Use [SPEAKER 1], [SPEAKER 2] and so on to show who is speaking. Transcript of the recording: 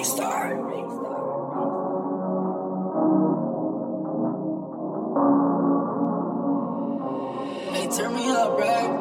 [SPEAKER 1] big star. turn me up, right?